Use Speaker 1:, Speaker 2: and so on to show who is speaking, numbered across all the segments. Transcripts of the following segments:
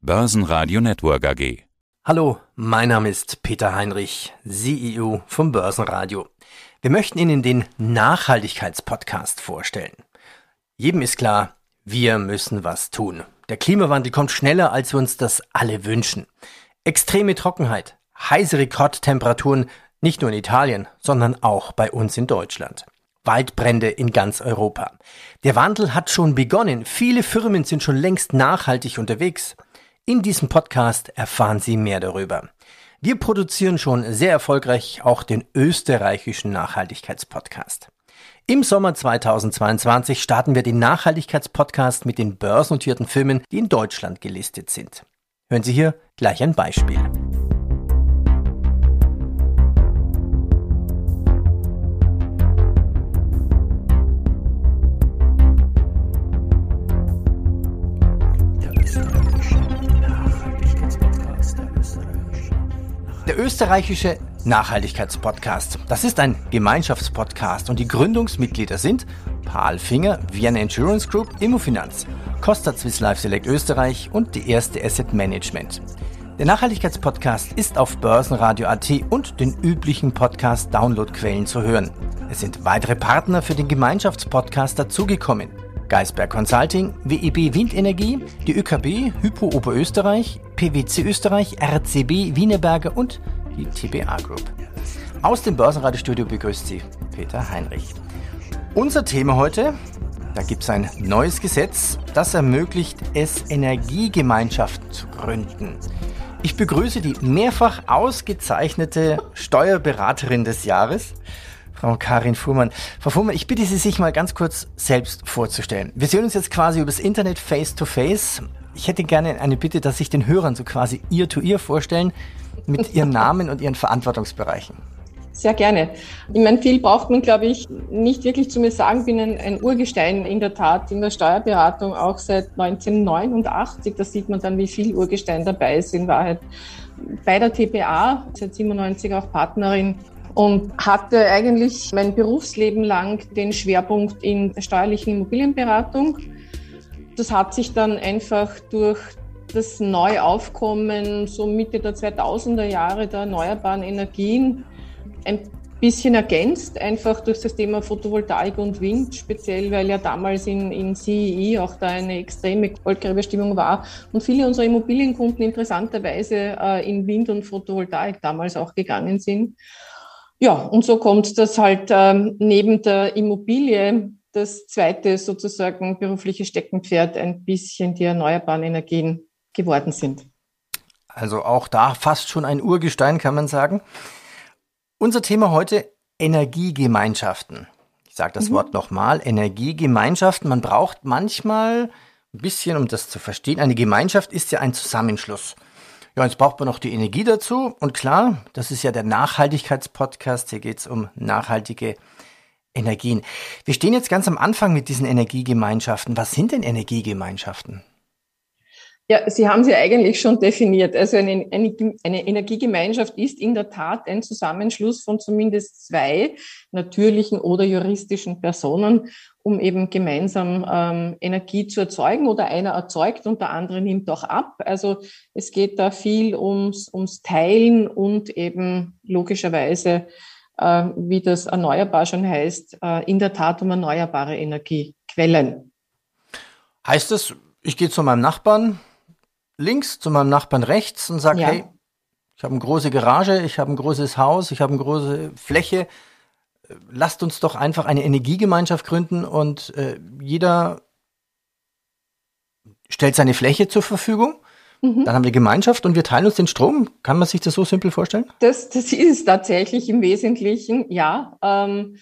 Speaker 1: Börsenradio Network AG.
Speaker 2: Hallo, mein Name ist Peter Heinrich, CEO vom Börsenradio. Wir möchten Ihnen den Nachhaltigkeitspodcast vorstellen. Jedem ist klar, wir müssen was tun. Der Klimawandel kommt schneller, als wir uns das alle wünschen. Extreme Trockenheit, heiße Rekordtemperaturen, nicht nur in Italien, sondern auch bei uns in Deutschland. Waldbrände in ganz Europa. Der Wandel hat schon begonnen. Viele Firmen sind schon längst nachhaltig unterwegs. In diesem Podcast erfahren Sie mehr darüber. Wir produzieren schon sehr erfolgreich auch den österreichischen Nachhaltigkeitspodcast. Im Sommer 2022 starten wir den Nachhaltigkeitspodcast mit den börsennotierten Firmen, die in Deutschland gelistet sind. Hören Sie hier gleich ein Beispiel. Der österreichische Nachhaltigkeitspodcast. Das ist ein Gemeinschaftspodcast und die Gründungsmitglieder sind Paul Finger, Vienna Insurance Group, Immofinanz, Costa Swiss Life Select Österreich und die erste Asset Management. Der Nachhaltigkeitspodcast ist auf Börsenradio.at und den üblichen Podcast-Downloadquellen zu hören. Es sind weitere Partner für den Gemeinschaftspodcast dazugekommen. Geisberg Consulting, WEB Windenergie, die ÖKB, Hypo Oberösterreich, PwC Österreich, RCB Wienerberger und die TBA Group. Aus dem Börsenradiostudio begrüßt Sie Peter Heinrich. Unser Thema heute, da gibt es ein neues Gesetz, das ermöglicht es, Energiegemeinschaften zu gründen. Ich begrüße die mehrfach ausgezeichnete Steuerberaterin des Jahres, Frau Karin Fuhrmann. Frau Fuhrmann, ich bitte Sie, sich mal ganz kurz selbst vorzustellen. Wir sehen uns jetzt quasi übers Internet face to face. Ich hätte gerne eine Bitte, dass sich den Hörern so quasi ihr to ihr vorstellen mit ihren Namen und ihren Verantwortungsbereichen.
Speaker 3: Sehr gerne. Ich meine, viel braucht man, glaube ich, nicht wirklich zu mir sagen. Ich bin ein, ein, Urgestein in der Tat in der Steuerberatung auch seit 1989. Da sieht man dann, wie viel Urgestein dabei ist in Wahrheit. Bei der TPA, seit 97 auch Partnerin und hatte eigentlich mein Berufsleben lang den Schwerpunkt in der steuerlichen Immobilienberatung. Das hat sich dann einfach durch das Neuaufkommen so Mitte der 2000er Jahre der erneuerbaren Energien ein bisschen ergänzt, einfach durch das Thema Photovoltaik und Wind, speziell weil ja damals in, in CEE auch da eine extreme Goldgräberstimmung war und viele unserer Immobilienkunden interessanterweise äh, in Wind und Photovoltaik damals auch gegangen sind. Ja, und so kommt das halt ähm, neben der Immobilie das zweite sozusagen berufliche Steckenpferd ein bisschen die erneuerbaren Energien geworden sind.
Speaker 2: Also auch da fast schon ein Urgestein, kann man sagen. Unser Thema heute Energiegemeinschaften. Ich sage das mhm. Wort nochmal, Energiegemeinschaften. Man braucht manchmal ein bisschen, um das zu verstehen. Eine Gemeinschaft ist ja ein Zusammenschluss. Ja, jetzt braucht man noch die Energie dazu. Und klar, das ist ja der Nachhaltigkeitspodcast. Hier geht es um nachhaltige Energien. Wir stehen jetzt ganz am Anfang mit diesen Energiegemeinschaften. Was sind denn Energiegemeinschaften?
Speaker 3: Ja, Sie haben sie eigentlich schon definiert. Also eine, eine, eine, Energiegemeinschaft ist in der Tat ein Zusammenschluss von zumindest zwei natürlichen oder juristischen Personen, um eben gemeinsam ähm, Energie zu erzeugen oder einer erzeugt und der andere nimmt auch ab. Also es geht da viel ums, ums Teilen und eben logischerweise, äh, wie das erneuerbar schon heißt, äh, in der Tat um erneuerbare Energiequellen.
Speaker 2: Heißt es, ich gehe zu meinem Nachbarn, links zu meinem Nachbarn rechts und sage, ja. hey, ich habe eine große Garage, ich habe ein großes Haus, ich habe eine große Fläche. Lasst uns doch einfach eine Energiegemeinschaft gründen und äh, jeder stellt seine Fläche zur Verfügung. Mhm. Dann haben wir Gemeinschaft und wir teilen uns den Strom. Kann man sich das so simpel vorstellen?
Speaker 3: Das, das ist tatsächlich im Wesentlichen, ja. Ähm,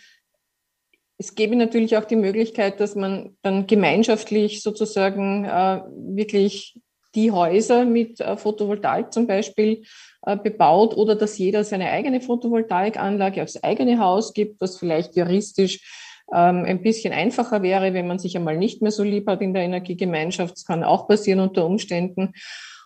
Speaker 3: es gäbe natürlich auch die Möglichkeit, dass man dann gemeinschaftlich sozusagen äh, wirklich die Häuser mit äh, Photovoltaik zum Beispiel bebaut oder dass jeder seine eigene Photovoltaikanlage aufs eigene Haus gibt, was vielleicht juristisch ähm, ein bisschen einfacher wäre, wenn man sich einmal nicht mehr so lieb hat in der Energiegemeinschaft. Das kann auch passieren unter Umständen.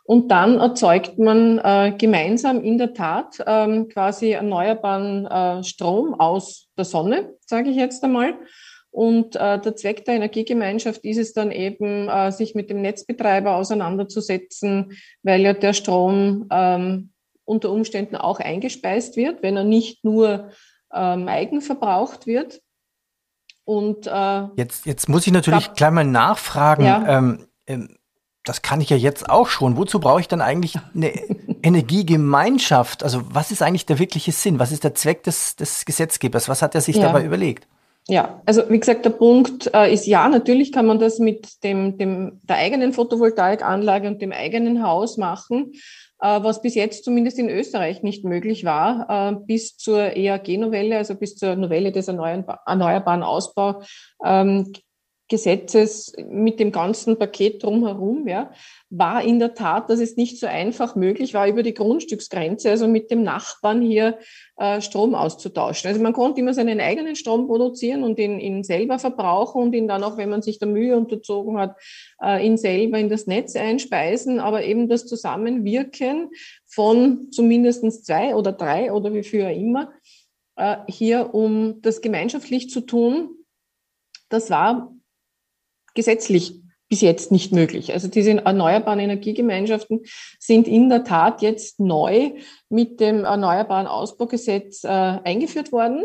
Speaker 3: Und dann erzeugt man äh, gemeinsam in der Tat ähm, quasi erneuerbaren äh, Strom aus der Sonne, sage ich jetzt einmal. Und äh, der Zweck der Energiegemeinschaft ist es dann eben, äh, sich mit dem Netzbetreiber auseinanderzusetzen, weil ja der Strom ähm, unter Umständen auch eingespeist wird, wenn er nicht nur ähm, eigenverbraucht wird.
Speaker 2: Und äh, jetzt, jetzt muss ich natürlich gab, gleich mal nachfragen. Ja. Ähm, ähm, das kann ich ja jetzt auch schon. Wozu brauche ich dann eigentlich eine Energiegemeinschaft? Also was ist eigentlich der wirkliche Sinn? Was ist der Zweck des, des Gesetzgebers? Was hat er sich ja. dabei überlegt?
Speaker 3: Ja, also wie gesagt, der Punkt äh, ist ja, natürlich kann man das mit dem, dem, der eigenen Photovoltaikanlage und dem eigenen Haus machen, was bis jetzt zumindest in Österreich nicht möglich war, äh, bis zur EAG-Novelle, also bis zur Novelle des Erneuerbaren Ausbau, ähm, Gesetzes mit dem ganzen Paket drumherum, ja, war in der Tat, dass es nicht so einfach möglich war, über die Grundstücksgrenze, also mit dem Nachbarn hier äh, Strom auszutauschen. Also man konnte immer seinen eigenen Strom produzieren und ihn, ihn selber verbrauchen und ihn dann auch, wenn man sich der Mühe unterzogen hat, äh, ihn selber in das Netz einspeisen. Aber eben das Zusammenwirken von zumindest zwei oder drei oder wie viel immer äh, hier, um das gemeinschaftlich zu tun, das war gesetzlich bis jetzt nicht möglich. Also diese erneuerbaren Energiegemeinschaften sind in der Tat jetzt neu mit dem Erneuerbaren Ausbaugesetz äh, eingeführt worden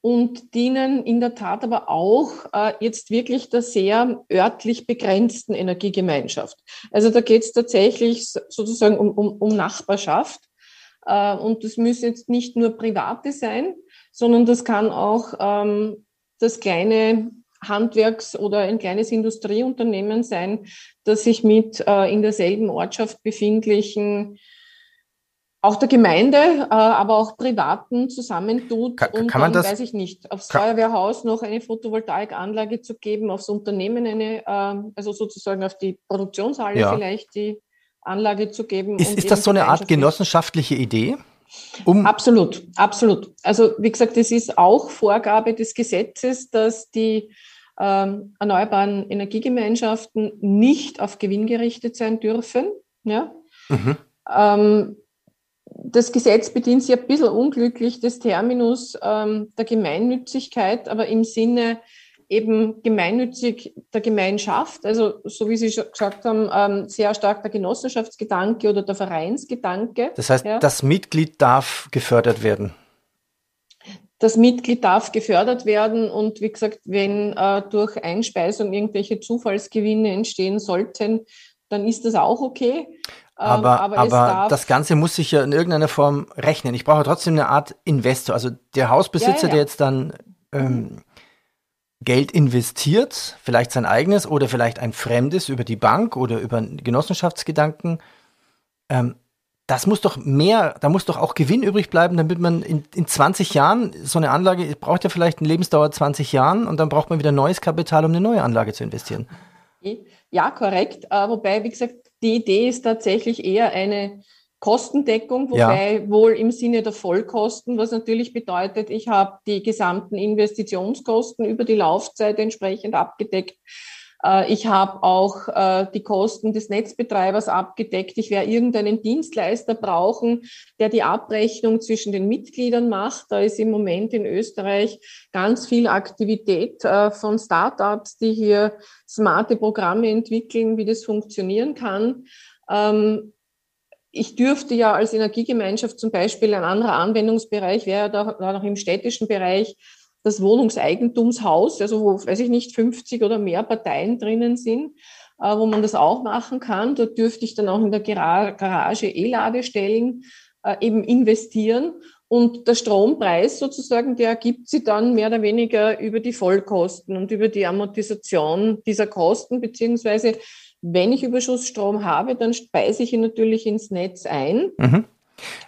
Speaker 3: und dienen in der Tat aber auch äh, jetzt wirklich der sehr örtlich begrenzten Energiegemeinschaft. Also da geht es tatsächlich sozusagen um, um, um Nachbarschaft. Äh, und das müssen jetzt nicht nur private sein, sondern das kann auch ähm, das kleine Handwerks- oder ein kleines Industrieunternehmen sein, das sich mit äh, in derselben Ortschaft befindlichen auch der Gemeinde, äh, aber auch Privaten zusammentut,
Speaker 2: kann, um kann man dann, das,
Speaker 3: weiß ich nicht, aufs kann, Feuerwehrhaus noch eine Photovoltaikanlage zu geben, aufs Unternehmen eine, äh, also sozusagen auf die Produktionshalle ja. vielleicht die Anlage zu geben.
Speaker 2: Ist, ist das so eine Art genossenschaftliche Idee?
Speaker 3: Um absolut, absolut. Also wie gesagt, es ist auch Vorgabe des Gesetzes, dass die ähm, erneuerbaren Energiegemeinschaften nicht auf Gewinn gerichtet sein dürfen. Ja? Mhm. Ähm, das Gesetz bedient sich ein bisschen unglücklich des Terminus ähm, der Gemeinnützigkeit, aber im Sinne eben gemeinnützig der Gemeinschaft, also so wie Sie schon gesagt haben, ähm, sehr stark der Genossenschaftsgedanke oder der Vereinsgedanke.
Speaker 2: Das heißt, ja. das Mitglied darf gefördert werden.
Speaker 3: Das Mitglied darf gefördert werden und wie gesagt, wenn äh, durch Einspeisung irgendwelche Zufallsgewinne entstehen sollten, dann ist das auch okay. Ähm,
Speaker 2: aber, aber, aber das Ganze muss sich ja in irgendeiner Form rechnen. Ich brauche trotzdem eine Art Investor. Also der Hausbesitzer, ja, ja. der jetzt dann ähm, Geld investiert, vielleicht sein eigenes oder vielleicht ein fremdes über die Bank oder über Genossenschaftsgedanken, ähm, das muss doch mehr, da muss doch auch Gewinn übrig bleiben, damit man in, in 20 Jahren, so eine Anlage braucht ja vielleicht eine Lebensdauer 20 Jahren und dann braucht man wieder neues Kapital, um eine neue Anlage zu investieren.
Speaker 3: Ja, korrekt. Äh, wobei, wie gesagt, die Idee ist tatsächlich eher eine Kostendeckung, wobei ja. wohl im Sinne der Vollkosten, was natürlich bedeutet, ich habe die gesamten Investitionskosten über die Laufzeit entsprechend abgedeckt. Äh, ich habe auch äh, die Kosten des Netzbetreibers abgedeckt. Ich werde irgendeinen Dienstleister brauchen, der die Abrechnung zwischen den Mitgliedern macht. Da ist im Moment in Österreich ganz viel Aktivität äh, von Startups, die hier smarte Programme entwickeln, wie das funktionieren kann. Ich dürfte ja als Energiegemeinschaft zum Beispiel ein anderer Anwendungsbereich wäre da, da noch im städtischen Bereich das Wohnungseigentumshaus, also wo, weiß ich nicht, 50 oder mehr Parteien drinnen sind, äh, wo man das auch machen kann. Dort dürfte ich dann auch in der Garage E-Ladestellen äh, eben investieren. Und der Strompreis sozusagen, der ergibt sie dann mehr oder weniger über die Vollkosten und über die Amortisation dieser Kosten, beziehungsweise wenn ich Überschussstrom habe, dann speise ich ihn natürlich ins Netz ein. Mhm.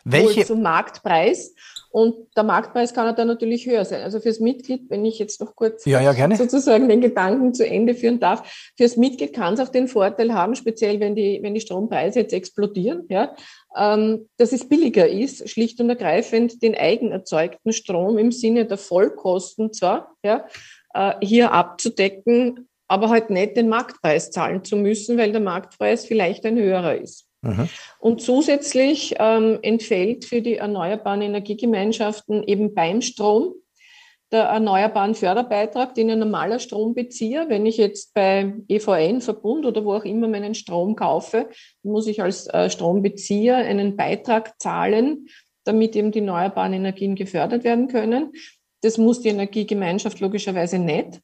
Speaker 3: Welche? Zum Marktpreis. Und der Marktpreis kann dann natürlich höher sein. Also fürs Mitglied, wenn ich jetzt noch kurz
Speaker 2: ja, ja,
Speaker 3: sozusagen den Gedanken zu Ende führen darf, fürs Mitglied kann es auch den Vorteil haben, speziell wenn die, wenn die Strompreise jetzt explodieren, ja, ähm, dass es billiger ist, schlicht und ergreifend den eigenerzeugten Strom im Sinne der Vollkosten zwar, ja, äh, hier abzudecken, aber halt nicht den Marktpreis zahlen zu müssen, weil der Marktpreis vielleicht ein höherer ist. Mhm. Und zusätzlich ähm, entfällt für die erneuerbaren Energiegemeinschaften eben beim Strom der erneuerbaren Förderbeitrag, den ein normaler Strombezieher, wenn ich jetzt bei EVN, Verbund oder wo auch immer meinen Strom kaufe, muss ich als äh, Strombezieher einen Beitrag zahlen, damit eben die erneuerbaren Energien gefördert werden können. Das muss die Energiegemeinschaft logischerweise nicht.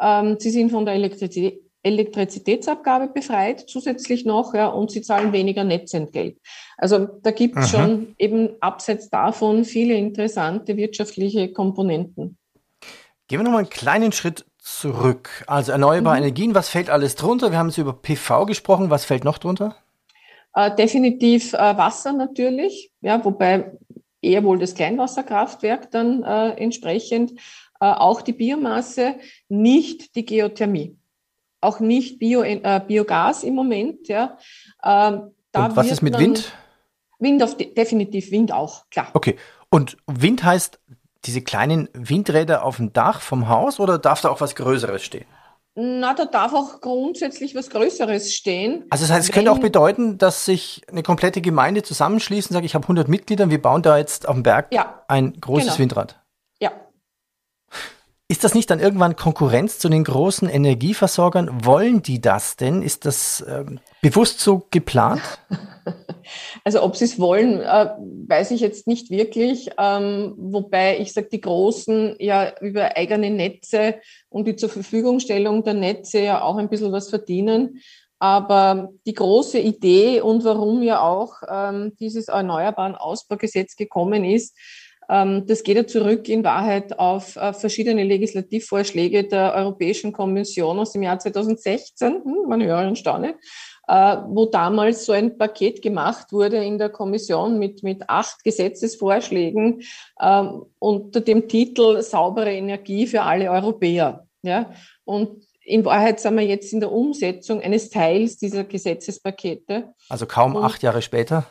Speaker 3: Ähm, sie sind von der Elektrizität, Elektrizitätsabgabe befreit, zusätzlich noch, ja, und sie zahlen weniger Netzentgelt. Also da gibt es schon eben abseits davon viele interessante wirtschaftliche Komponenten.
Speaker 2: Gehen wir nochmal einen kleinen Schritt zurück. Also erneuerbare mhm. Energien, was fällt alles drunter? Wir haben jetzt über PV gesprochen, was fällt noch drunter?
Speaker 3: Äh, definitiv äh, Wasser natürlich, ja, wobei eher wohl das Kleinwasserkraftwerk dann äh, entsprechend, auch die Biomasse, nicht die Geothermie auch nicht Bio, äh, Biogas im Moment. Ja.
Speaker 2: Ähm, Und was ist mit Wind?
Speaker 3: Wind auf definitiv Wind auch, klar.
Speaker 2: Okay. Und Wind heißt diese kleinen Windräder auf dem Dach vom Haus oder darf da auch was Größeres stehen?
Speaker 3: Na, da darf auch grundsätzlich was Größeres stehen.
Speaker 2: Also das heißt, es könnte auch bedeuten, dass sich eine komplette Gemeinde zusammenschließt und sagt, ich habe 100 Mitglieder und wir bauen da jetzt auf dem Berg ja, ein großes genau. Windrad. Ist das nicht dann irgendwann Konkurrenz zu den großen Energieversorgern? Wollen die das denn? Ist das ähm, bewusst so geplant?
Speaker 3: Also ob sie es wollen, äh, weiß ich jetzt nicht wirklich. Ähm, wobei ich sage, die Großen ja über eigene Netze und die zur Verfügungstellung der Netze ja auch ein bisschen was verdienen. Aber die große Idee und warum ja auch ähm, dieses Erneuerbaren Ausbaugesetz gekommen ist, das geht ja zurück in Wahrheit auf verschiedene Legislativvorschläge der Europäischen Kommission aus dem Jahr 2016, hm, man höre und staune, äh, wo damals so ein Paket gemacht wurde in der Kommission mit, mit acht Gesetzesvorschlägen ähm, unter dem Titel Saubere Energie für alle Europäer. Ja? Und in Wahrheit sind wir jetzt in der Umsetzung eines Teils dieser Gesetzespakete.
Speaker 2: Also kaum und, acht Jahre später?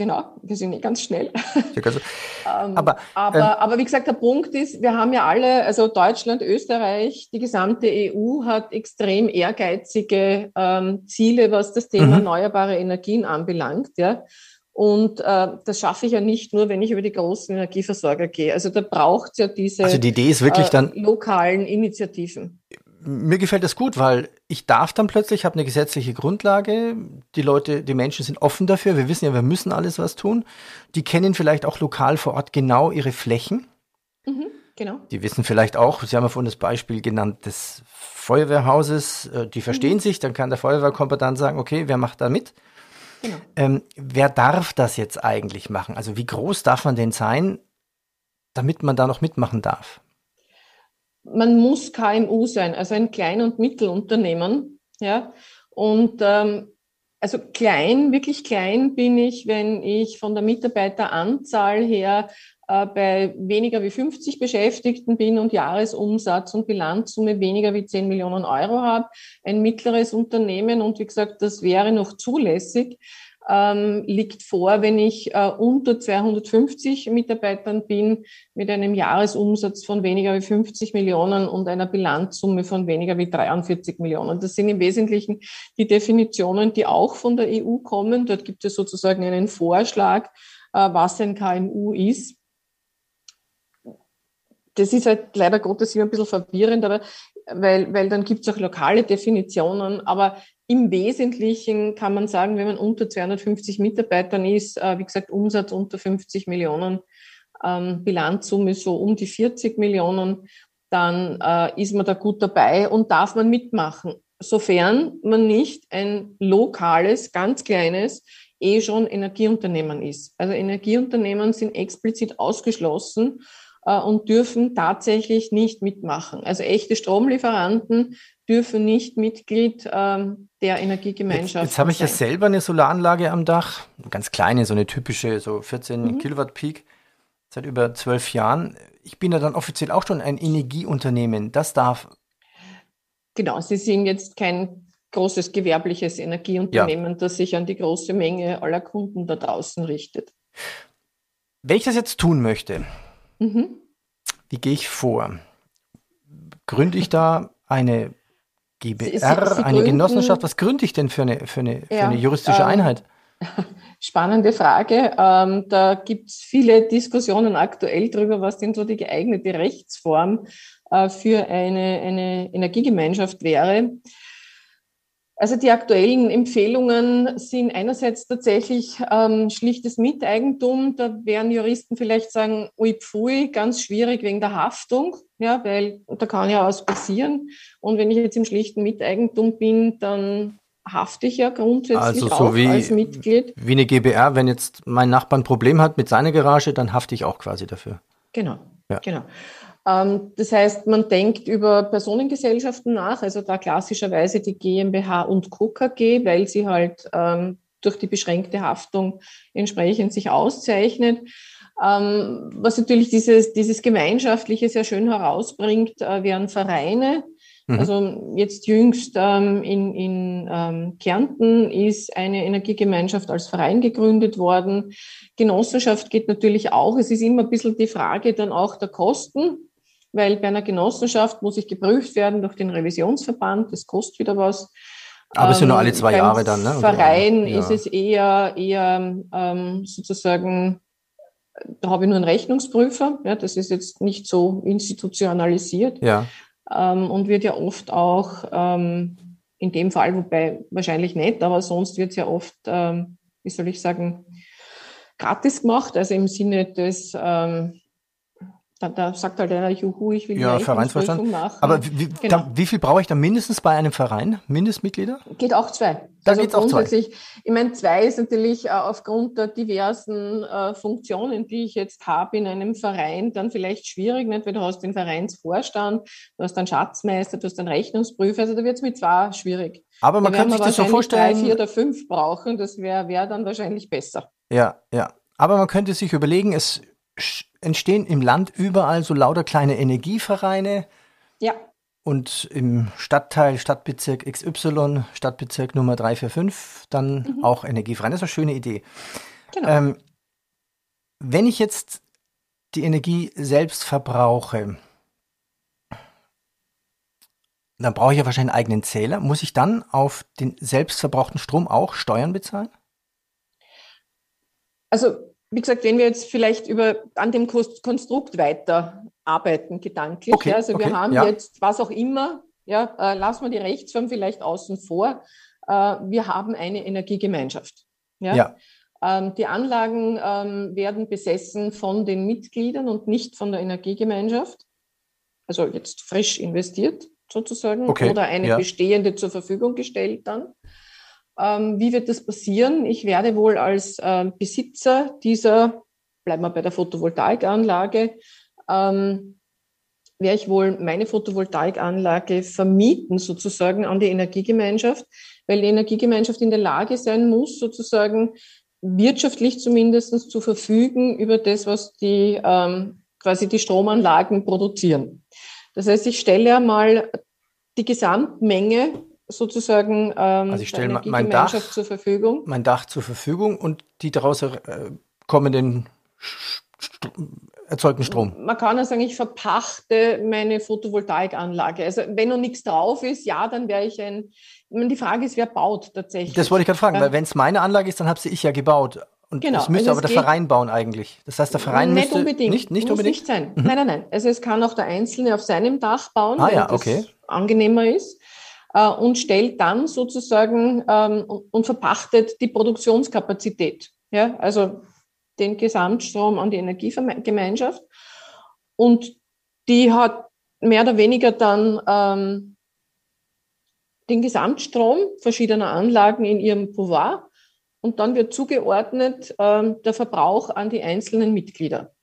Speaker 3: Genau, wir sind nicht ganz schnell. ähm, aber, aber, ähm, aber wie gesagt, der Punkt ist, wir haben ja alle, also Deutschland, Österreich, die gesamte EU hat extrem ehrgeizige ähm, Ziele, was das Thema mhm. erneuerbare Energien anbelangt. Ja. Und äh, das schaffe ich ja nicht nur, wenn ich über die großen Energieversorger gehe. Also da braucht es ja diese
Speaker 2: also die Idee ist wirklich äh, dann,
Speaker 3: lokalen Initiativen
Speaker 2: mir gefällt das gut, weil ich darf dann plötzlich, habe eine gesetzliche Grundlage, die Leute, die Menschen sind offen dafür, wir wissen ja, wir müssen alles was tun. Die kennen vielleicht auch lokal vor Ort genau ihre Flächen. Mhm, genau. Die wissen vielleicht auch, Sie haben ja vorhin das Beispiel genannt des Feuerwehrhauses, äh, die verstehen mhm. sich, dann kann der Feuerwehrkommandant sagen, okay, wer macht da mit? Genau. Ähm, wer darf das jetzt eigentlich machen? Also wie groß darf man denn sein, damit man da noch mitmachen darf?
Speaker 3: Man muss KMU sein, also ein Klein- und Mittelunternehmen. Ja? Und ähm, also klein, wirklich klein bin ich, wenn ich von der Mitarbeiteranzahl her äh, bei weniger wie 50 Beschäftigten bin und Jahresumsatz und Bilanzsumme weniger wie 10 Millionen Euro habe. Ein mittleres Unternehmen und wie gesagt, das wäre noch zulässig ähm, liegt vor, wenn ich äh, unter 250 Mitarbeitern bin, mit einem Jahresumsatz von weniger wie 50 Millionen und einer Bilanzsumme von weniger wie 43 Millionen. Das sind im Wesentlichen die Definitionen, die auch von der EU kommen. Dort gibt es sozusagen einen Vorschlag, äh, was ein KMU ist das ist halt leider Gottes immer ein bisschen verwirrend, aber weil, weil dann gibt es auch lokale Definitionen, aber im Wesentlichen kann man sagen, wenn man unter 250 Mitarbeitern ist, äh, wie gesagt, Umsatz unter 50 Millionen, ähm, Bilanzsumme so um die 40 Millionen, dann äh, ist man da gut dabei und darf man mitmachen, sofern man nicht ein lokales, ganz kleines, eh schon Energieunternehmen ist. Also Energieunternehmen sind explizit ausgeschlossen und dürfen tatsächlich nicht mitmachen. Also echte Stromlieferanten dürfen nicht Mitglied ähm, der Energiegemeinschaft sein.
Speaker 2: Jetzt, jetzt habe ich ja selber eine Solaranlage am Dach, ganz kleine, so eine typische, so 14 mhm. Kilowatt Peak, seit über zwölf Jahren. Ich bin ja dann offiziell auch schon ein Energieunternehmen. Das darf.
Speaker 3: Genau, Sie sind jetzt kein großes gewerbliches Energieunternehmen, ja. das sich an die große Menge aller Kunden da draußen richtet.
Speaker 2: Wenn ich das jetzt tun möchte, Mhm. Wie gehe ich vor? Gründe ich da eine GBR, Sie, Sie, Sie eine Genossenschaft? Was gründe ich denn für eine, für eine, ja, für eine juristische ähm, Einheit?
Speaker 3: spannende Frage. Ähm, da gibt es viele Diskussionen aktuell darüber, was denn so die geeignete Rechtsform äh, für eine, eine Energiegemeinschaft wäre. Also die aktuellen Empfehlungen sind einerseits tatsächlich ähm, schlichtes Miteigentum. Da werden Juristen vielleicht sagen, ui pfui, ganz schwierig wegen der Haftung, ja, weil da kann ja was passieren. Und wenn ich jetzt im schlichten Miteigentum bin, dann hafte ich ja grundsätzlich
Speaker 2: also so
Speaker 3: auch
Speaker 2: wie,
Speaker 3: als Mitglied.
Speaker 2: Wie eine GBR, wenn jetzt mein Nachbar ein Problem hat mit seiner Garage, dann hafte ich auch quasi dafür.
Speaker 3: Genau, ja. genau. Ähm, das heißt, man denkt über Personengesellschaften nach, also da klassischerweise die GmbH und Co. KG, weil sie halt ähm, durch die beschränkte Haftung entsprechend sich auszeichnet. Ähm, was natürlich dieses, dieses Gemeinschaftliche sehr schön herausbringt, äh, wären Vereine. Mhm. Also jetzt jüngst ähm, in, in ähm, Kärnten ist eine Energiegemeinschaft als Verein gegründet worden. Genossenschaft geht natürlich auch. Es ist immer ein bisschen die Frage dann auch der Kosten weil bei einer Genossenschaft muss ich geprüft werden durch den Revisionsverband, das kostet wieder was.
Speaker 2: Aber es sind nur alle zwei Jahre dann, ne?
Speaker 3: Verein ja. ist es eher, eher ähm, sozusagen, da habe ich nur einen Rechnungsprüfer, ja, das ist jetzt nicht so institutionalisiert.
Speaker 2: Ja.
Speaker 3: Ähm, und wird ja oft auch ähm, in dem Fall, wobei wahrscheinlich nicht, aber sonst wird es ja oft, ähm, wie soll ich sagen, gratis gemacht, also im Sinne des ähm, da, da sagt halt einer, juhu, ich will
Speaker 2: ja, Vereinsvorstand. machen. Aber wie, genau. da, wie viel brauche ich da mindestens bei einem Verein? Mindestmitglieder?
Speaker 3: Geht auch zwei.
Speaker 2: Da also geht's auch zwei.
Speaker 3: Ich meine, zwei ist natürlich äh, aufgrund der diversen äh, Funktionen, die ich jetzt habe in einem Verein, dann vielleicht schwierig, nicht? weil du hast den Vereinsvorstand, du hast einen Schatzmeister, du hast einen Rechnungsprüfer, also da wird es mit zwei schwierig.
Speaker 2: Aber man da kann sich das so vorstellen.
Speaker 3: drei, vier oder fünf brauchen, das wäre wär dann wahrscheinlich besser.
Speaker 2: Ja, ja. Aber man könnte sich überlegen, es entstehen im Land überall so lauter kleine Energievereine.
Speaker 3: Ja.
Speaker 2: Und im Stadtteil, Stadtbezirk XY, Stadtbezirk Nummer 345, dann mhm. auch Energievereine. Das ist eine schöne Idee. Genau. Ähm, wenn ich jetzt die Energie selbst verbrauche, dann brauche ich ja wahrscheinlich einen eigenen Zähler. Muss ich dann auf den selbstverbrauchten Strom auch Steuern bezahlen?
Speaker 3: Also wie gesagt, wenn wir jetzt vielleicht über an dem Konstrukt weiter arbeiten, gedanklich. Okay, ja, also okay, wir haben ja. jetzt was auch immer, ja, äh, lassen wir die Rechtsform vielleicht außen vor. Äh, wir haben eine Energiegemeinschaft. Ja. ja. Ähm, die Anlagen ähm, werden besessen von den Mitgliedern und nicht von der Energiegemeinschaft. Also jetzt frisch investiert sozusagen okay, oder eine bestehende zur Verfügung gestellt dann. Ähm, wie wird das passieren? Ich werde wohl als äh, Besitzer dieser, bleiben wir bei der Photovoltaikanlage, ähm, werde ich wohl meine Photovoltaikanlage vermieten sozusagen an die Energiegemeinschaft, weil die Energiegemeinschaft in der Lage sein muss, sozusagen wirtschaftlich zumindest zu verfügen über das, was die ähm, quasi die Stromanlagen produzieren. Das heißt, ich stelle einmal die Gesamtmenge sozusagen
Speaker 2: ähm, also ich stelle mein Dach
Speaker 3: zur Verfügung.
Speaker 2: Mein Dach zur Verfügung und die daraus äh, kommenden erzeugten Strom.
Speaker 3: Man kann ja sagen, ich verpachte meine Photovoltaikanlage. Also wenn noch nichts drauf ist, ja, dann wäre ich ein. Die Frage ist, wer baut tatsächlich?
Speaker 2: Das wollte ich gerade fragen, ja. weil wenn es meine Anlage ist, dann habe sie ich ja gebaut. Und genau. das müsste also aber der Verein bauen eigentlich. Das heißt, der Verein nicht müsste
Speaker 3: unbedingt.
Speaker 2: nicht, nicht
Speaker 3: Muss
Speaker 2: unbedingt
Speaker 3: nicht sein. Mhm. Nein, nein, nein. Also es kann auch der Einzelne auf seinem Dach bauen,
Speaker 2: ah, wenn ja, okay. das
Speaker 3: angenehmer ist und stellt dann sozusagen ähm, und verpachtet die Produktionskapazität. Ja, also den Gesamtstrom an die Energiegemeinschaft. Und die hat mehr oder weniger dann ähm, den Gesamtstrom verschiedener Anlagen in ihrem Pouvoir und dann wird zugeordnet ähm, der Verbrauch an die einzelnen Mitglieder.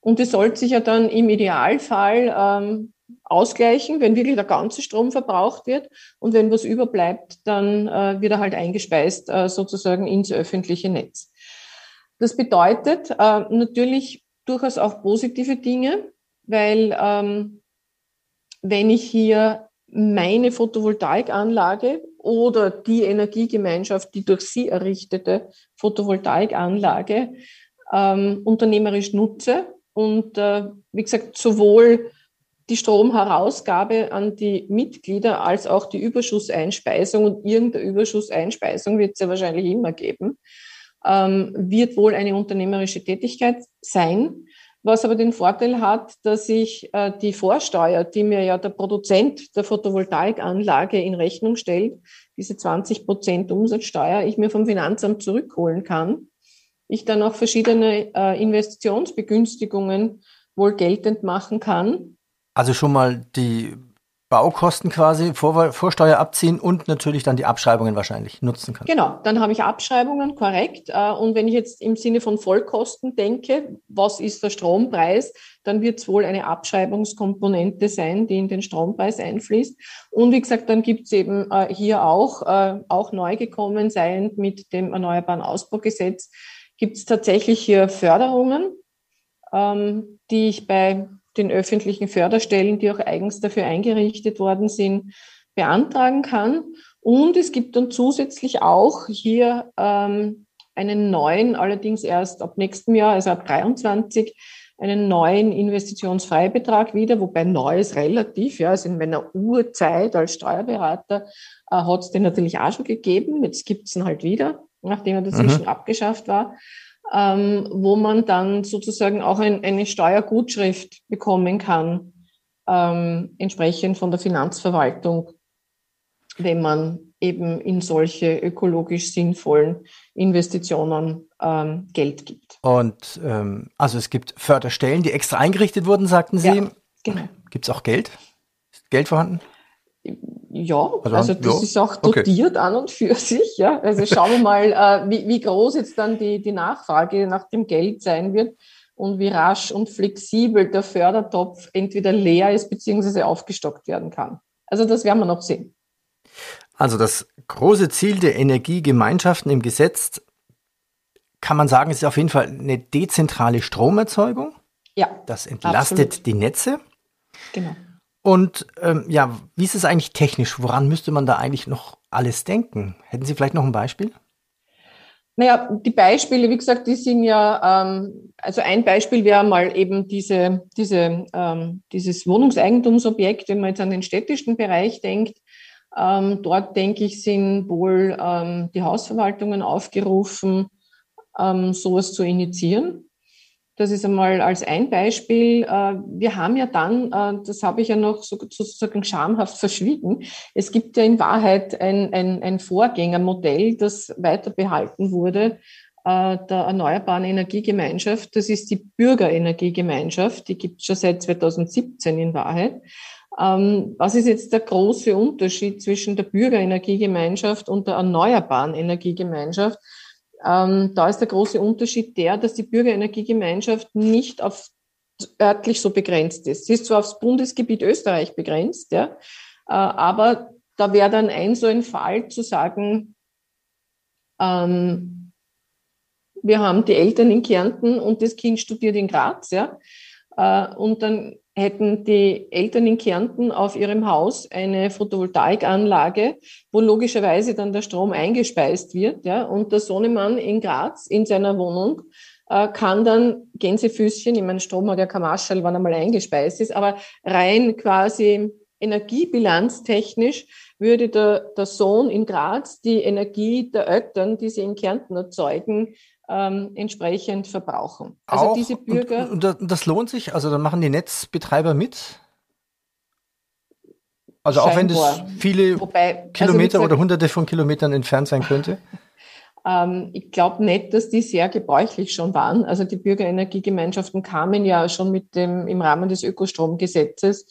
Speaker 3: Und es sollte sich ja dann im Idealfall ähm, ausgleichen, wenn wirklich der ganze Strom verbraucht wird. Und wenn was überbleibt, dann äh, wird er halt eingespeist äh, sozusagen ins öffentliche Netz. Das bedeutet äh, natürlich durchaus auch positive Dinge, weil ähm, wenn ich hier meine Photovoltaikanlage oder die Energiegemeinschaft, die durch sie errichtete Photovoltaikanlage ähm, unternehmerisch nutze und äh, wie gesagt sowohl die Stromherausgabe an die Mitglieder als auch die Überschusseinspeisung und irgendeine Überschusseinspeisung wird es ja wahrscheinlich immer geben. ähm, wird wohl eine unternehmerische Tätigkeit sein, was aber den Vorteil hat, dass ich äh, die Vorsteuer, die mir ja der Produzent der Photovoltaikanlage in Rechnung stellt, diese 20 Prozent Umsatzsteuer, ich mir vom Finanzamt zurückholen kann. Ich dann auch verschiedene äh, Investitionsbegünstigungen wohl geltend machen kann.
Speaker 2: Also schon mal die Baukosten quasi Vor Vorsteuer abziehen und natürlich dann die Abschreibungen wahrscheinlich nutzen kann.
Speaker 3: Genau, dann habe ich Abschreibungen, korrekt. Äh, und wenn ich jetzt im Sinne von Vollkosten denke, was ist der Strompreis, dann wird es wohl eine Abschreibungskomponente sein, die in den Strompreis einfließt. Und wie gesagt, dann gibt es eben äh, hier auch, äh, auch neu gekommen, seiend mit dem Erneuerbaren Ausbaugesetz, gibt es tatsächlich hier Förderungen, ähm, die ich bei den öffentlichen Förderstellen, die auch eigens dafür eingerichtet worden sind, beantragen kann. Und es gibt dann zusätzlich auch hier ähm, einen neuen, allerdings erst ab nächstem Jahr, also ab 23, einen neuen Investitionsfreibetrag wieder, wobei neu ist relativ, ja, also in meiner Urzeit als Steuerberater äh, hat es den natürlich auch schon gegeben, jetzt gibt es ihn halt wieder, nachdem er dazwischen mhm. abgeschafft war ähm, wo man dann sozusagen auch ein, eine Steuergutschrift bekommen kann, ähm, entsprechend von der Finanzverwaltung, wenn man eben in solche ökologisch sinnvollen Investitionen ähm, Geld gibt.
Speaker 2: Und ähm, also es gibt Förderstellen, die extra eingerichtet wurden, sagten Sie. Ja, genau. Gibt es auch Geld? Ist Geld vorhanden?
Speaker 3: Ja, also, also das ja. ist auch dotiert okay. an und für sich. Ja. Also schauen wir mal, äh, wie, wie groß jetzt dann die, die Nachfrage nach dem Geld sein wird und wie rasch und flexibel der Fördertopf entweder leer ist beziehungsweise aufgestockt werden kann. Also das werden wir noch sehen.
Speaker 2: Also das große Ziel der Energiegemeinschaften im Gesetz, kann man sagen, ist auf jeden Fall eine dezentrale Stromerzeugung. Ja. Das entlastet absolut. die Netze. Genau. Und ähm, ja, wie ist es eigentlich technisch? Woran müsste man da eigentlich noch alles denken? Hätten Sie vielleicht noch ein Beispiel?
Speaker 3: Naja, die Beispiele, wie gesagt, die sind ja, ähm, also ein Beispiel wäre mal eben diese, diese, ähm, dieses Wohnungseigentumsobjekt, wenn man jetzt an den städtischen Bereich denkt. Ähm, dort, denke ich, sind wohl ähm, die Hausverwaltungen aufgerufen, ähm, sowas zu initiieren. Das ist einmal als ein Beispiel. Äh, wir haben ja dann, äh, das habe ich ja noch sozusagen schamhaft verschwiegen, es gibt ja in Wahrheit ein, ein, ein Vorgängermodell, das weiter behalten wurde, äh, der Erneuerbaren Energiegemeinschaft. Das ist die Bürgerenergiegemeinschaft, die gibt es schon seit 2017 in Wahrheit. Ähm, was ist jetzt der große Unterschied zwischen der Bürgerenergiegemeinschaft und der Erneuerbaren Energiegemeinschaft? Ähm, da ist der große Unterschied der, dass die Bürgerenergiegemeinschaft nicht auf örtlich so begrenzt ist. Sie ist zwar aufs Bundesgebiet Österreich begrenzt, ja, äh, aber da wäre dann ein so ein Fall zu sagen, ähm, wir haben die Eltern in Kärnten und das Kind studiert in Graz, ja, äh, und dann hätten die Eltern in Kärnten auf ihrem Haus eine Photovoltaikanlage, wo logischerweise dann der Strom eingespeist wird. Ja, und der Sohnemann in Graz in seiner Wohnung äh, kann dann Gänsefüßchen, ich meine, Strom hat ja kein Marschall, wann einmal eingespeist ist, aber rein quasi energiebilanztechnisch würde der, der Sohn in Graz die Energie der Eltern, die sie in Kärnten erzeugen, ähm, entsprechend verbrauchen.
Speaker 2: Also Auch, diese Bürger. Und, und, das lohnt sich? Also dann machen die Netzbetreiber mit? Also auch wenn das viele Wobei, also Kilometer also oder hunderte von Kilometern entfernt sein könnte?
Speaker 3: Ähm, ich glaube nicht, dass die sehr gebräuchlich schon waren. Also die Bürgerenergiegemeinschaften kamen ja schon mit dem im Rahmen des Ökostromgesetzes,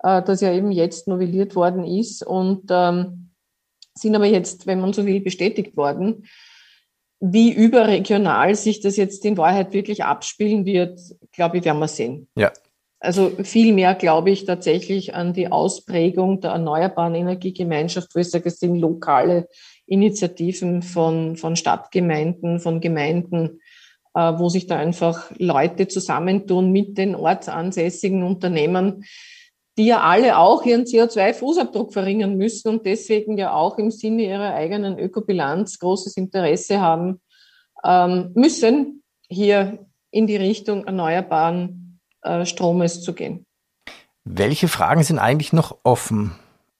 Speaker 3: äh, das ja eben jetzt novelliert worden ist und ähm, sind aber jetzt, wenn man so will, bestätigt worden. Wie überregional sich das jetzt in Wahrheit wirklich abspielen wird, glaube ich, werden wir sehen. Ja. Also viel mehr glaube ich tatsächlich an die Ausprägung der erneuerbaren Energiegemeinschaft, wo ich sage, es sind lokale Initiativen von, von Stadtgemeinden, von Gemeinden, äh, wo sich da einfach Leute zusammentun mit den ortsansässigen Unternehmen, die ja alle auch ihren CO2-Fußabdruck verringern müssen und deswegen ja auch im Sinne ihrer eigenen Ökobilanz großes Interesse haben ähm, müssen, hier in die Richtung erneuerbaren äh, Stromes zu gehen.
Speaker 2: Welche Fragen sind eigentlich noch offen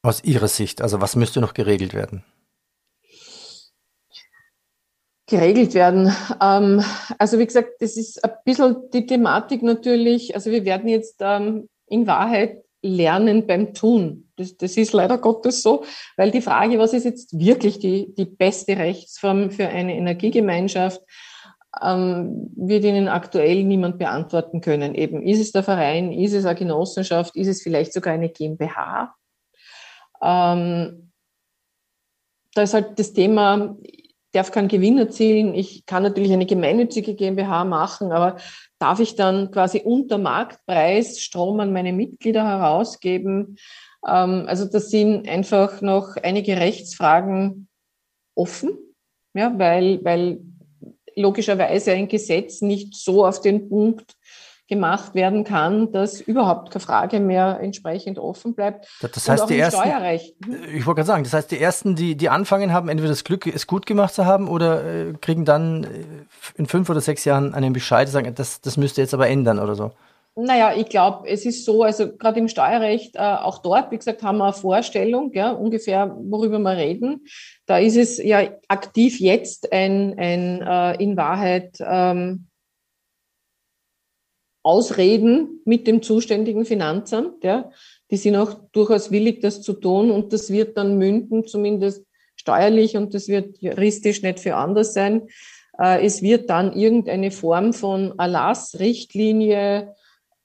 Speaker 2: aus Ihrer Sicht? Also was müsste noch geregelt werden?
Speaker 3: geregelt werden. Ähm, also wie gesagt, das ist ein bisschen die Thematik natürlich. Also wir werden jetzt ähm, in Wahrheit lernen beim Tun. Das, das ist leider Gottes so, weil die Frage, was ist jetzt wirklich die, die beste Rechtsform für eine Energiegemeinschaft, ähm, wird Ihnen aktuell niemand beantworten können. Eben, ist es der Verein, ist es eine Genossenschaft, ist es vielleicht sogar eine GmbH? Ähm, da ist halt das Thema, darf keinen Gewinn erzielen. Ich kann natürlich eine gemeinnützige GmbH machen, aber darf ich dann quasi unter Marktpreis Strom an meine Mitglieder herausgeben? Ähm, also das sind einfach noch einige Rechtsfragen offen, ja, weil, weil logischerweise ein Gesetz nicht so auf den Punkt gemacht werden kann, dass überhaupt keine Frage mehr entsprechend offen bleibt.
Speaker 2: Das heißt, die ersten, hm? ich wollte gerade sagen, das heißt, die ersten, die, die anfangen haben, entweder das Glück, es gut gemacht zu haben oder äh, kriegen dann äh, in fünf oder sechs Jahren einen Bescheid, sagen, das, das müsste jetzt aber ändern oder so.
Speaker 3: Naja, ich glaube, es ist so, also gerade im Steuerrecht, äh, auch dort, wie gesagt, haben wir eine Vorstellung, ja, ungefähr, worüber wir reden. Da ist es ja aktiv jetzt ein, ein äh, in Wahrheit ähm, Ausreden mit dem zuständigen Finanzamt. Ja. Die sind auch durchaus willig, das zu tun und das wird dann münden, zumindest steuerlich und das wird juristisch nicht für anders sein. Äh, es wird dann irgendeine Form von Erlass, Richtlinie,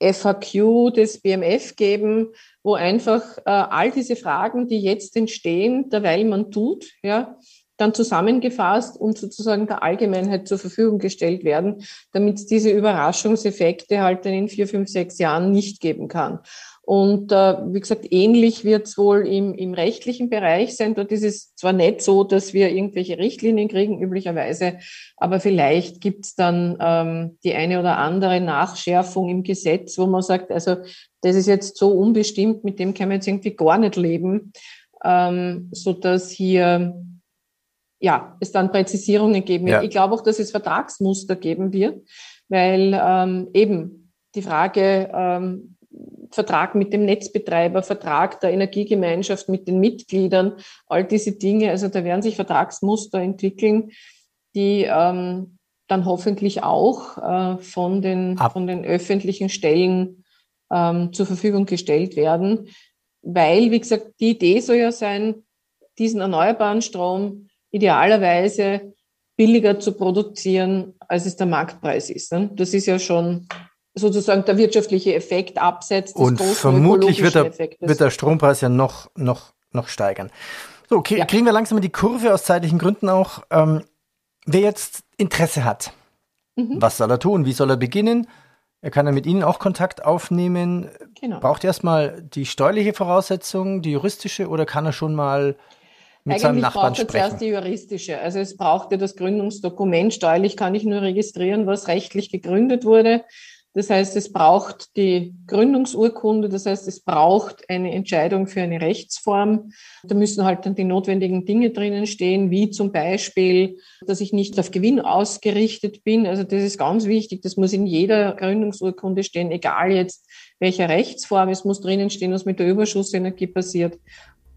Speaker 3: FAQ des BMF geben, wo einfach äh, all diese Fragen, die jetzt entstehen, derweil man tut, ja, dann zusammengefasst und sozusagen der Allgemeinheit zur Verfügung gestellt werden, damit es diese Überraschungseffekte halt dann in vier, fünf, sechs Jahren nicht geben kann. Und äh, wie gesagt, ähnlich wird es wohl im, im rechtlichen Bereich sein. Dort ist es zwar nicht so, dass wir irgendwelche Richtlinien kriegen, üblicherweise, aber vielleicht gibt es dann ähm, die eine oder andere Nachschärfung im Gesetz, wo man sagt, also das ist jetzt so unbestimmt, mit dem kann man jetzt irgendwie gar nicht leben, ähm, so hier ja, es dann Präzisierungen geben wird. Ja. Ich glaube auch, dass es Vertragsmuster geben wird, weil ähm, eben die Frage ähm, Vertrag mit dem Netzbetreiber, Vertrag der Energiegemeinschaft mit den Mitgliedern, all diese Dinge, also da werden sich Vertragsmuster entwickeln, die ähm, dann hoffentlich auch äh, von, den, von den öffentlichen Stellen ähm, zur Verfügung gestellt werden, weil, wie gesagt, die Idee soll ja sein, diesen erneuerbaren Strom idealerweise billiger zu produzieren, als es der Marktpreis ist. Ne? Das ist ja schon sozusagen der wirtschaftliche Effekt absetzt.
Speaker 2: Und vermutlich wird der, wird der Strompreis ja noch, noch, noch steigern. So, okay, ja. kriegen wir langsam die Kurve aus zeitlichen Gründen auch. Ähm, wer jetzt Interesse hat, mhm. was soll er tun? Wie soll er beginnen? Er kann ja mit Ihnen auch Kontakt aufnehmen. Genau. Braucht er erstmal die steuerliche Voraussetzung, die juristische, oder kann er schon mal mit Eigentlich seinem Nachbarn braucht
Speaker 3: zuerst die juristische. Also es braucht ja das Gründungsdokument. Steuerlich kann ich nur registrieren, was rechtlich gegründet wurde. Das heißt, es braucht die Gründungsurkunde, das heißt, es braucht eine Entscheidung für eine Rechtsform. Da müssen halt dann die notwendigen Dinge drinnen stehen, wie zum Beispiel, dass ich nicht auf Gewinn ausgerichtet bin. Also das ist ganz wichtig. Das muss in jeder Gründungsurkunde stehen, egal jetzt welcher Rechtsform. Es muss drinnen stehen, was mit der Überschussenergie passiert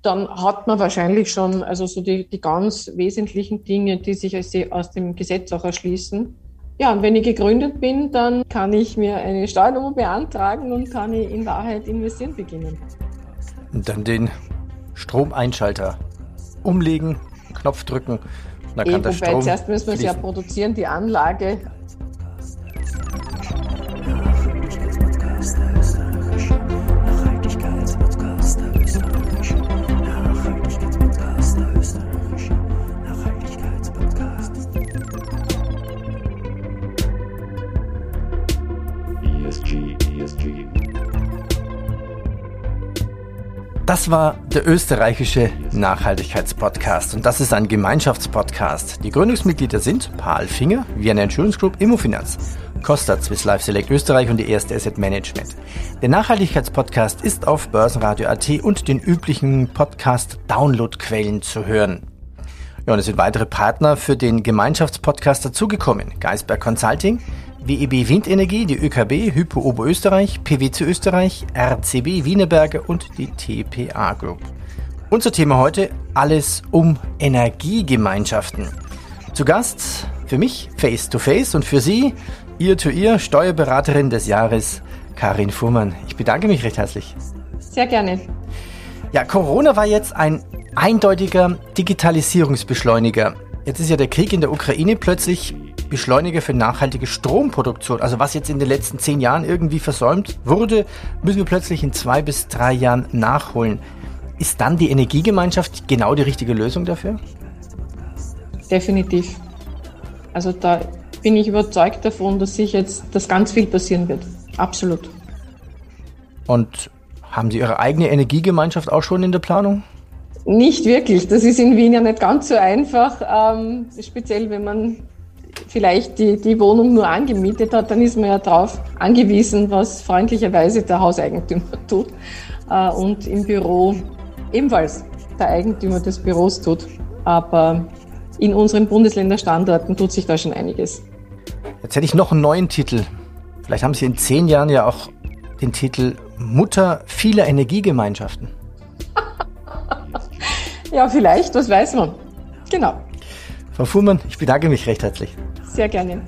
Speaker 3: dann hat man wahrscheinlich schon also so die, die ganz wesentlichen Dinge, die sich aus dem Gesetz auch erschließen. Ja, und wenn ich gegründet bin, dann kann ich mir eine Steuernummer beantragen und kann ich in Wahrheit investieren beginnen.
Speaker 2: Und dann den Stromeinschalter umlegen, Knopf drücken.
Speaker 3: Dann kann e, der Strom zuerst müssen wir es ja produzieren, die Anlage
Speaker 2: Das war der österreichische Nachhaltigkeitspodcast und das ist ein Gemeinschaftspodcast. Die Gründungsmitglieder sind Paul Finger, Vienna Insurance Group, Immofinanz, Costa Swiss Life Select Österreich und die erste Asset Management. Der Nachhaltigkeitspodcast ist auf Börsenradio.at und den üblichen Podcast-Downloadquellen zu hören. Ja, und es sind weitere Partner für den Gemeinschaftspodcast dazugekommen. Geisberg Consulting, WEB Windenergie, die ÖKB, Hypo Oberösterreich, PwC Österreich, RCB Wienerberger und die TPA Group. Unser Thema heute alles um Energiegemeinschaften. Zu Gast Für mich Face to Face und für Sie Ear to Ear Steuerberaterin des Jahres Karin Fuhrmann. Ich bedanke mich recht herzlich.
Speaker 3: Sehr gerne.
Speaker 2: Ja, Corona war jetzt ein eindeutiger Digitalisierungsbeschleuniger. Jetzt ist ja der Krieg in der Ukraine plötzlich Beschleuniger für nachhaltige Stromproduktion. Also was jetzt in den letzten zehn Jahren irgendwie versäumt wurde, müssen wir plötzlich in zwei bis drei Jahren nachholen. Ist dann die Energiegemeinschaft genau die richtige Lösung dafür?
Speaker 3: Definitiv. Also da bin ich überzeugt davon, dass sich jetzt das ganz viel passieren wird. Absolut.
Speaker 2: Und haben Sie Ihre eigene Energiegemeinschaft auch schon in der Planung?
Speaker 3: Nicht wirklich. Das ist in Wien ja nicht ganz so einfach. Ähm, speziell wenn man vielleicht die, die Wohnung nur angemietet hat, dann ist man ja darauf angewiesen, was freundlicherweise der Hauseigentümer tut. Äh, und im Büro ebenfalls der Eigentümer des Büros tut. Aber in unseren Bundesländerstandorten tut sich da schon einiges.
Speaker 2: Jetzt hätte ich noch einen neuen Titel. Vielleicht haben Sie in zehn Jahren ja auch den Titel Mutter vieler Energiegemeinschaften.
Speaker 3: ja, vielleicht, das weiß man. Genau.
Speaker 2: Frau Fuhrmann, ich bedanke mich recht herzlich.
Speaker 3: Sehr gerne.